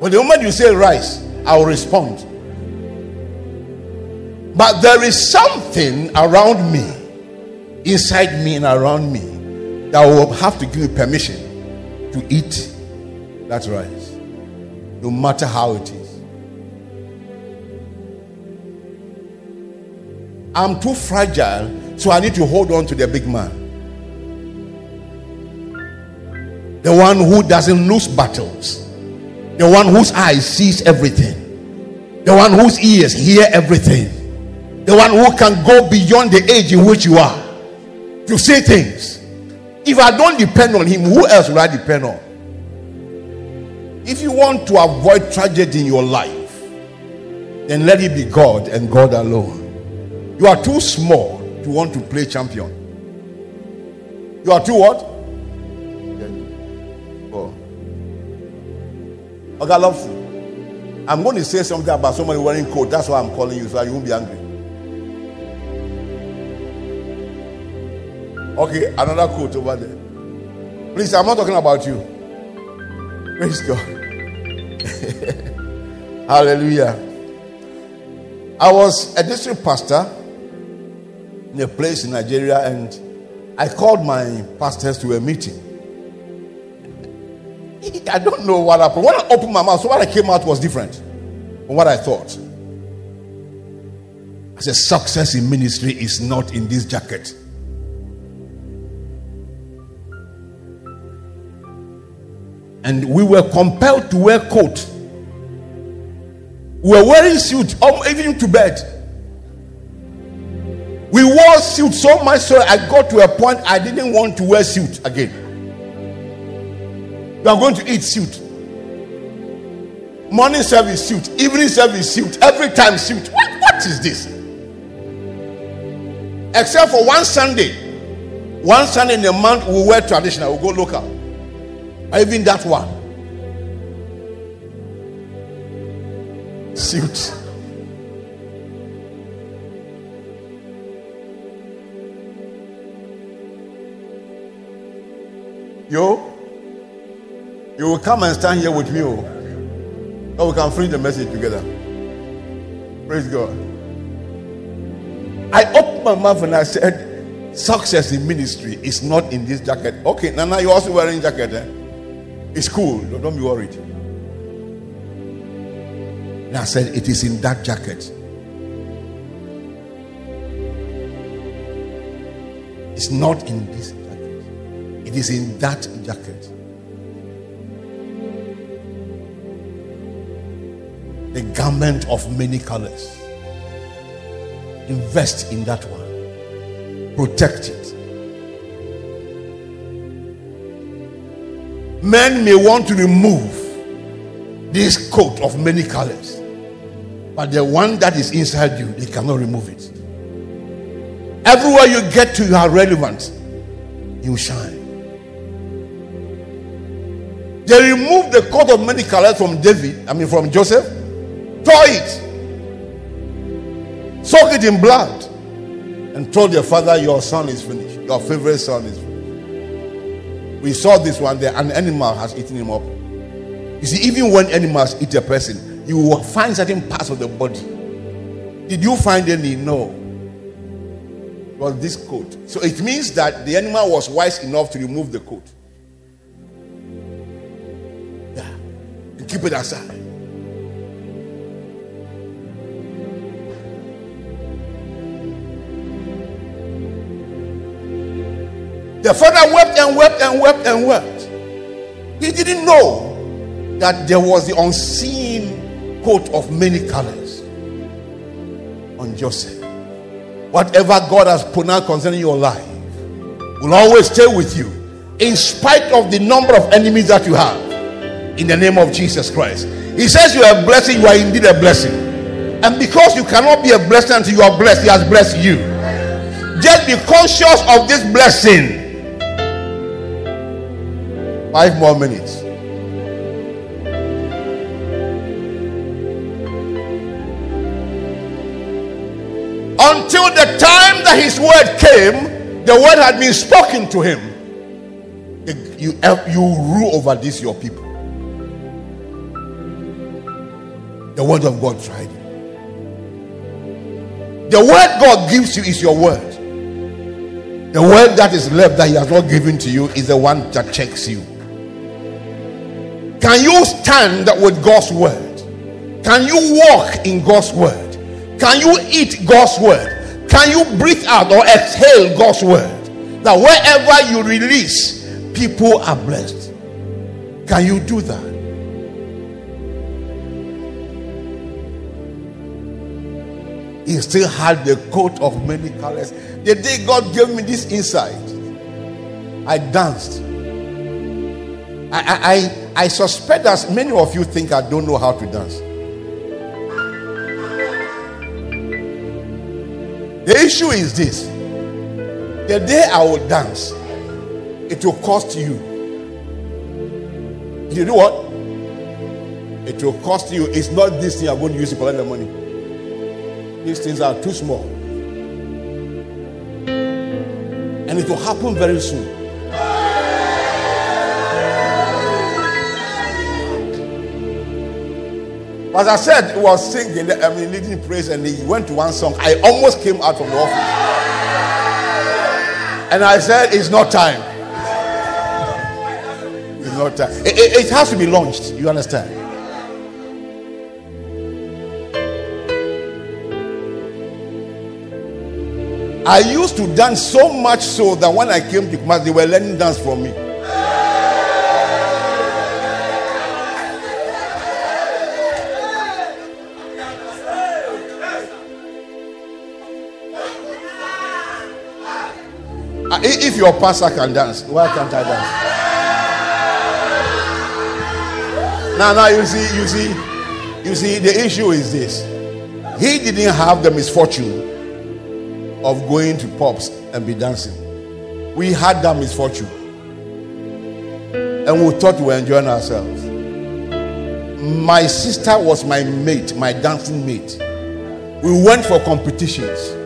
But the moment you say rice, I will respond. But there is something around me, inside me and around me, that will have to give me permission to eat that rice, no matter how it is. I'm too fragile, so I need to hold on to the big man. The one who doesn't lose battles, the one whose eyes sees everything, the one whose ears hear everything the one who can go beyond the age in which you are to say things. If I don't depend on him, who else will I depend on? If you want to avoid tragedy in your life, then let it be God and God alone. You are too small to want to play champion. You are too what? Oh. Okay, I love you. I'm going to say something about somebody wearing coat. That's why I'm calling you, so you won't be angry. Okay, another quote over there. Please, I'm not talking about you. Praise God. Hallelujah. I was a district pastor in a place in Nigeria, and I called my pastors to a meeting. I don't know what happened. When I opened my mouth, so what I came out was different from what I thought. I said, Success in ministry is not in this jacket. and we were compelled to wear coat. We were wearing suit um, even to bed. We wore suits so much so I got to a point I didn't want to wear suit again. You are going to eat suit. Morning service suit, evening service suit, every time suit. What, what is this? Except for one Sunday. One Sunday in a month, we wear traditional, we go local. Even that one. Suit. Yo, you will come and stand here with me. Oh. So we can finish the message together. Praise God. I opened my mouth and I said, Success in ministry is not in this jacket. Okay, Nana, you're also wearing jacket. Eh? It's cool. Don't be worried. And I said, It is in that jacket. It's not in this. It is in that jacket. The garment of many colors. Invest in that one. Protect it. Men may want to remove this coat of many colors, but the one that is inside you, they cannot remove it. Everywhere you get to, you are relevant. You shine. They removed the coat of many colors from David, I mean from Joseph, tore it, soak it in blood, and told their father, Your son is finished. Your favorite son is finished. We saw this one there, an animal has eaten him up. You see, even when animals eat a person, you will find certain parts of the body. Did you find any? No. It was this coat. So it means that the animal was wise enough to remove the coat. Keep it aside. The father wept and wept and wept and wept. He didn't know that there was the unseen coat of many colors on Joseph. Whatever God has pronounced concerning your life will always stay with you, in spite of the number of enemies that you have. In the name of Jesus Christ. He says you are a blessing, you are indeed a blessing. And because you cannot be a blessing until you are blessed, He has blessed you. Just be conscious of this blessing Five more minutes. Until the time that his word came, the word had been spoken to him. You, you rule over this, your people. The word of God tried. The word God gives you is your word. The word that is left that He has not given to you is the one that checks you. Can you stand with God's word? Can you walk in God's word? Can you eat God's word? Can you breathe out or exhale God's word? That wherever you release, people are blessed. Can you do that? He still had the coat of many colors. The day God gave me this insight, I danced. I, I, I suspect that many of you think I don't know how to dance. The issue is this the day I will dance, it will cost you. You know what? It will cost you. It's not this thing I'm going to use to collect the money. These things are too small. And it will happen very soon. As I said, he was singing, I mean, leading praise, and he went to one song. I almost came out from the office. And I said, It's not time. It's not time. It, it, it has to be launched. You understand? I used to dance so much so that when I came to class, they were learning dance from me. Ah, if your pastor can dance, why can't I dance? now, now you see, you see, you see, the issue is this. He didn't have the misfortune of going to pubs and be dancing. We had that misfortune. And we thought we were enjoying ourselves. My sister was my mate, my dancing mate. We went for competitions.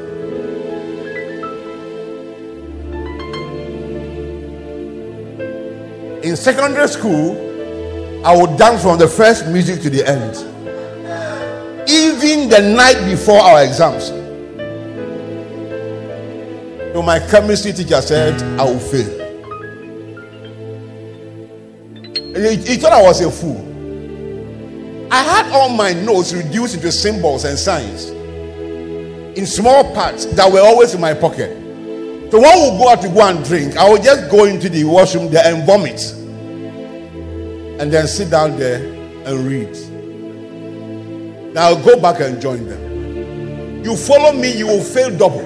In secondary school, I would dance from the first music to the end. Even the night before our exams. So my chemistry teacher said, I will fail. He, he thought I was a fool. I had all my notes reduced into symbols and signs in small parts that were always in my pocket. So when we go out to go and drink, I would just go into the washroom there and vomit. And then sit down there and read. Now I'll go back and join them. You follow me, you will fail double.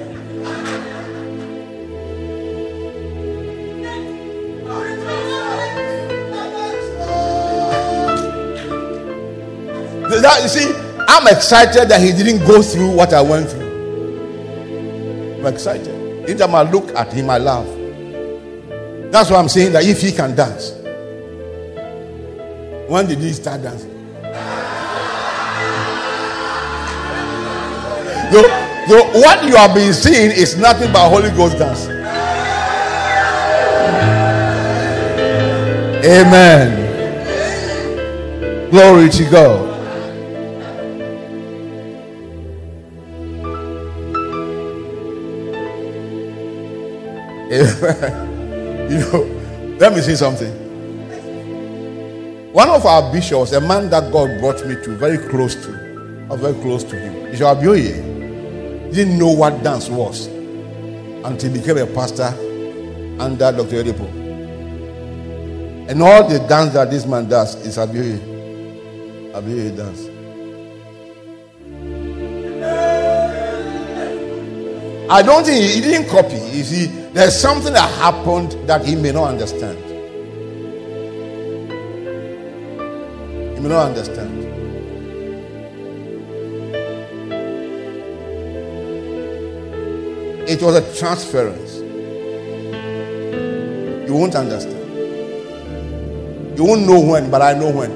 That, you see, I'm excited that he didn't go through what I went through. I'm excited. Anytime I look at him, I laugh. That's why I'm saying that if he can dance, when did he start dancing? So, so what you have been seeing is nothing but Holy Ghost dance. Amen. Glory to God. you know, let me say something. One of our bishops, a man that God brought me to, very close to, or very close to him, Bishop Abioye, didn't know what dance was until he became a pastor under Dr. Oyedepo. And all the dance that this man does is Abioye. Abioye dance. I don't think he, he didn't copy. You see, there's something that happened that he may not understand. He may not understand. It was a transference. You won't understand. You won't know when, but I know when.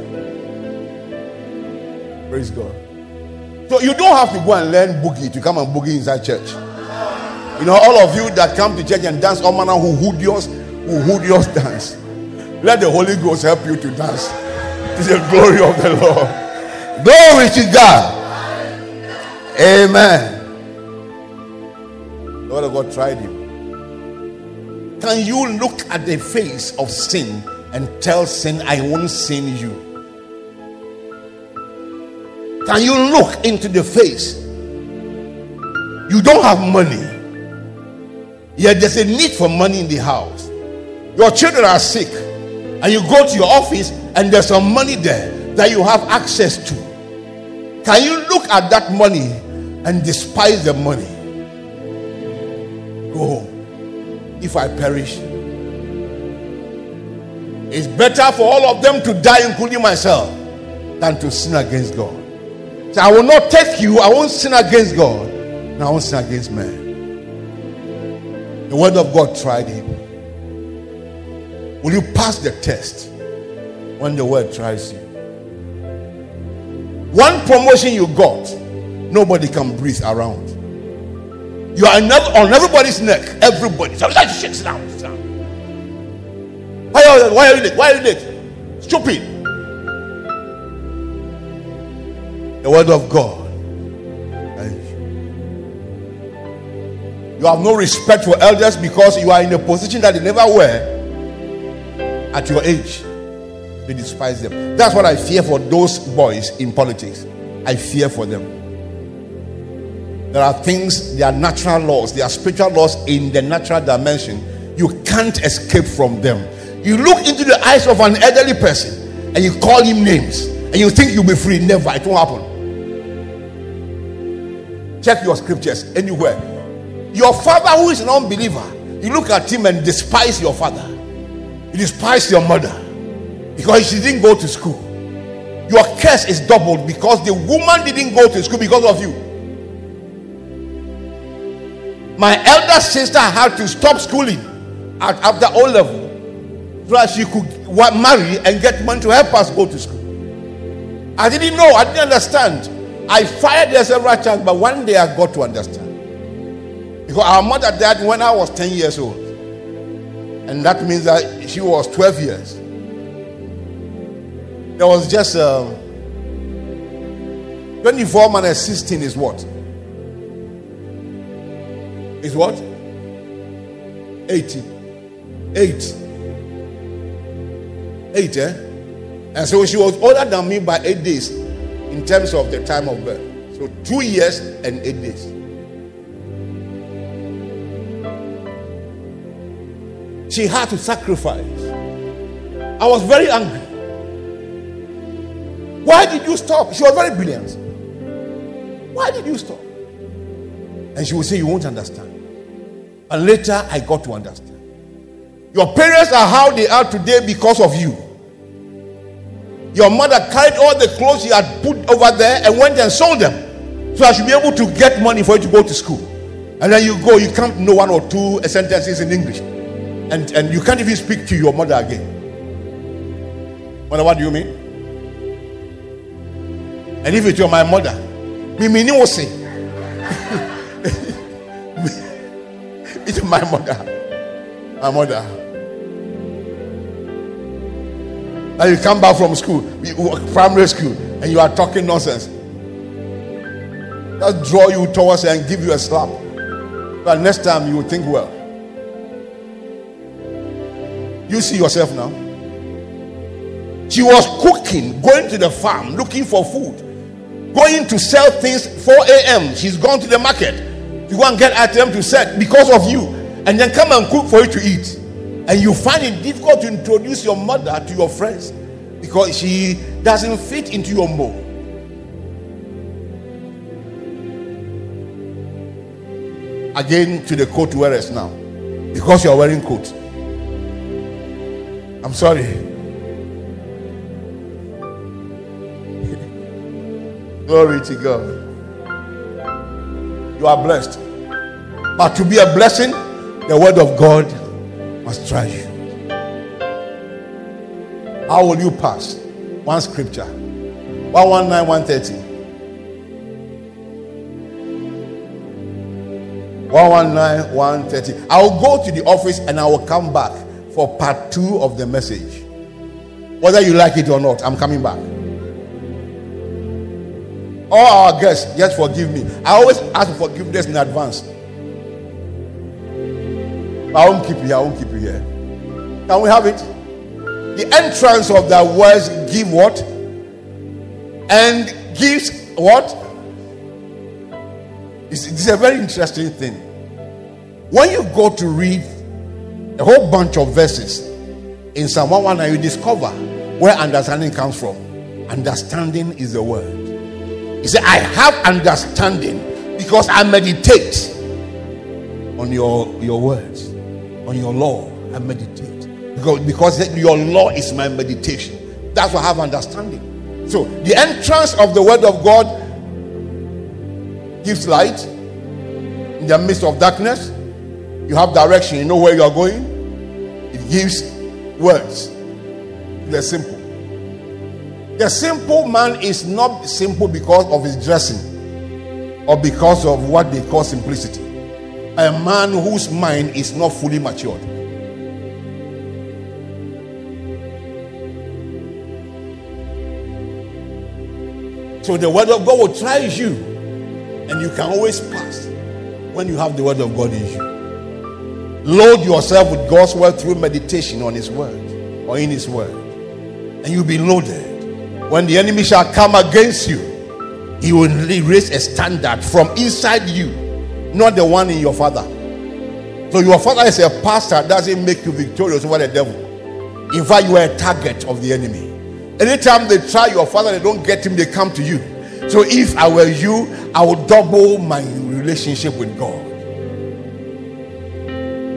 Praise God. So you don't have to go and learn boogie to come and boogie inside church. You know, all of you that come to church and dance all manner who hudios, who hudios dance. Let the Holy Ghost help you to dance. To the glory of the Lord. Glory to God. Amen. Lord of God tried him. Can you look at the face of sin and tell sin, I won't sin you? Can you look into the face? You don't have money. Yet there's a need for money in the house. Your children are sick, and you go to your office, and there's some money there that you have access to. Can you look at that money and despise the money? Go home. If I perish, it's better for all of them to die, including myself, than to sin against God. So I will not take you, I won't sin against God, and I won't sin against man. The word of God tried him. Will you pass the test when the word tries you? One promotion you got, nobody can breathe around. You are on everybody's neck. Everybody. So let sit down. Why are, why are you late? Why are you late? Stupid. The word of God You have no respect for elders because you are in a position that they never were at your age. You despise them. That's what I fear for those boys in politics. I fear for them. There are things, there are natural laws, there are spiritual laws in the natural dimension. You can't escape from them. You look into the eyes of an elderly person and you call him names and you think you'll be free. Never, it won't happen. Check your scriptures anywhere. Your father, who is an unbeliever, you look at him and despise your father. You despise your mother because she didn't go to school. your curse is doubled because the woman didn't go to school because of you. My elder sister had to stop schooling at, after O level so that she could marry and get money to help us go to school. I didn't know, I didn't understand. I fired her several times, but one day I got to understand. Because our mother died when I was 10 years old. And that means that she was 12 years. There was just um, 24 minus 16 is what? Is what? 80. 8. 8, eh? And so she was older than me by 8 days in terms of the time of birth. So 2 years and 8 days. She had to sacrifice. I was very angry. Why did you stop? She was very brilliant. Why did you stop? And she would say, You won't understand. And later I got to understand. Your parents are how they are today because of you. Your mother carried all the clothes you had put over there and went and sold them. So I should be able to get money for you to go to school. And then you go, you can't know one or two sentences in English. And, and you can't even speak to your mother again. Mother, what do you mean? And if it's your my mother, me meaning will say. it's my mother. My mother. And you come back from school, primary school, and you are talking nonsense. Just draw you towards and give you a slap. But next time you will think well. You see yourself now. She was cooking, going to the farm, looking for food, going to sell things 4 a.m. She's gone to the market to go and get item to sell because of you, and then come and cook for you to eat. And you find it difficult to introduce your mother to your friends because she doesn't fit into your mold. Again, to the coat wearers now, because you are wearing coat. I'm sorry. Glory to God. You are blessed. But to be a blessing, the word of God must try you. How will you pass? One scripture 119, 130. 119, 130. I'll go to the office and I will come back for part two of the message. Whether you like it or not, I'm coming back. All our guests, just forgive me. I always ask for forgiveness in advance. I won't keep you here. I won't keep you here. Can we have it? The entrance of the words give what? And gives what? It's, it's a very interesting thing. When you go to read a whole bunch of verses in Psalm 119, you discover where understanding comes from. Understanding is the word. He said, I have understanding because I meditate on your, your words on your law I meditate. Because, because your law is my meditation. That's what I have understanding. So the entrance of the word of God gives light in the midst of darkness. You have direction, you know where you are going. It gives words. They're simple. The simple man is not simple because of his dressing or because of what they call simplicity a man whose mind is not fully matured. So the word of God will try you, and you can always pass when you have the word of God in you. Load yourself with God's word through meditation on His word or in His word, and you'll be loaded. When the enemy shall come against you, he will raise a standard from inside you not the one in your father. So your father is a pastor doesn't make you victorious over the devil. In fact, you are a target of the enemy. Anytime they try your father, they don't get him, they come to you. So if I were you, I would double my relationship with God.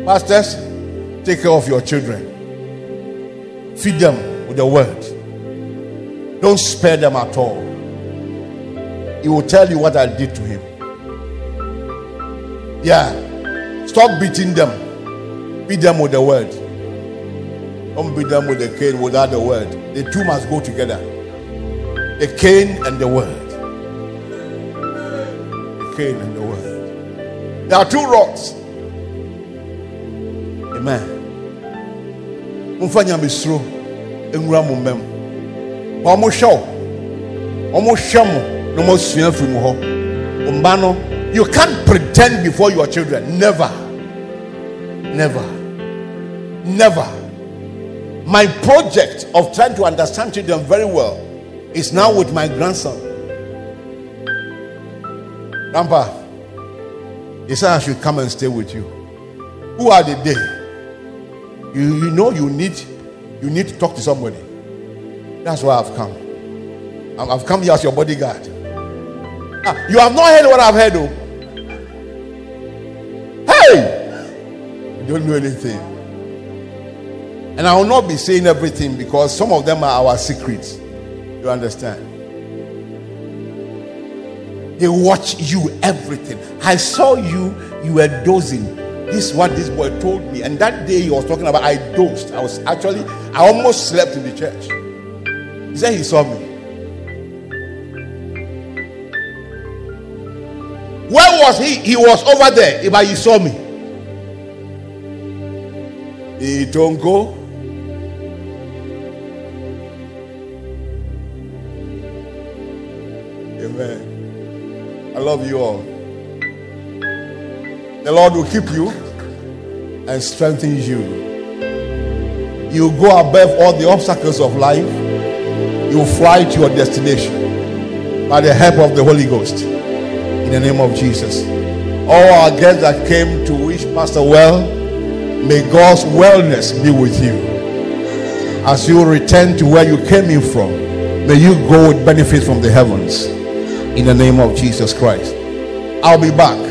Pastors, take care of your children. Feed them with the word. Don't spare them at all. He will tell you what I did to him. Yeah. Stop beating them. Beat them with the word. Don't beat them with the cane without the word. The two must go together. The cane and the word. The cane and the word. There are two rods. Amen. Mo you can't pretend before your children. Never. Never. Never. My project of trying to understand children very well is now with my grandson. Grandpa, he said I should come and stay with you. Who are the day? You, you know you need you need to talk to somebody. That's why I've come. I've come here as your bodyguard. Ah, you have not heard what I've heard, though. Hey! You don't know anything. And I will not be saying everything because some of them are our secrets. You understand? They watch you everything. I saw you, you were dozing. This is what this boy told me. And that day he was talking about, I dozed. I was actually, I almost slept in the church. He said he saw me. Where was he? He was over there, but he saw me. He don't go. Amen. I love you all. The Lord will keep you and strengthen you. You will go above all the obstacles of life. You will fly to your destination by the help of the Holy Ghost. In the name of Jesus. All our guests that came to wish Pastor well, may God's wellness be with you. As you return to where you came in from, may you go with benefits from the heavens. In the name of Jesus Christ. I'll be back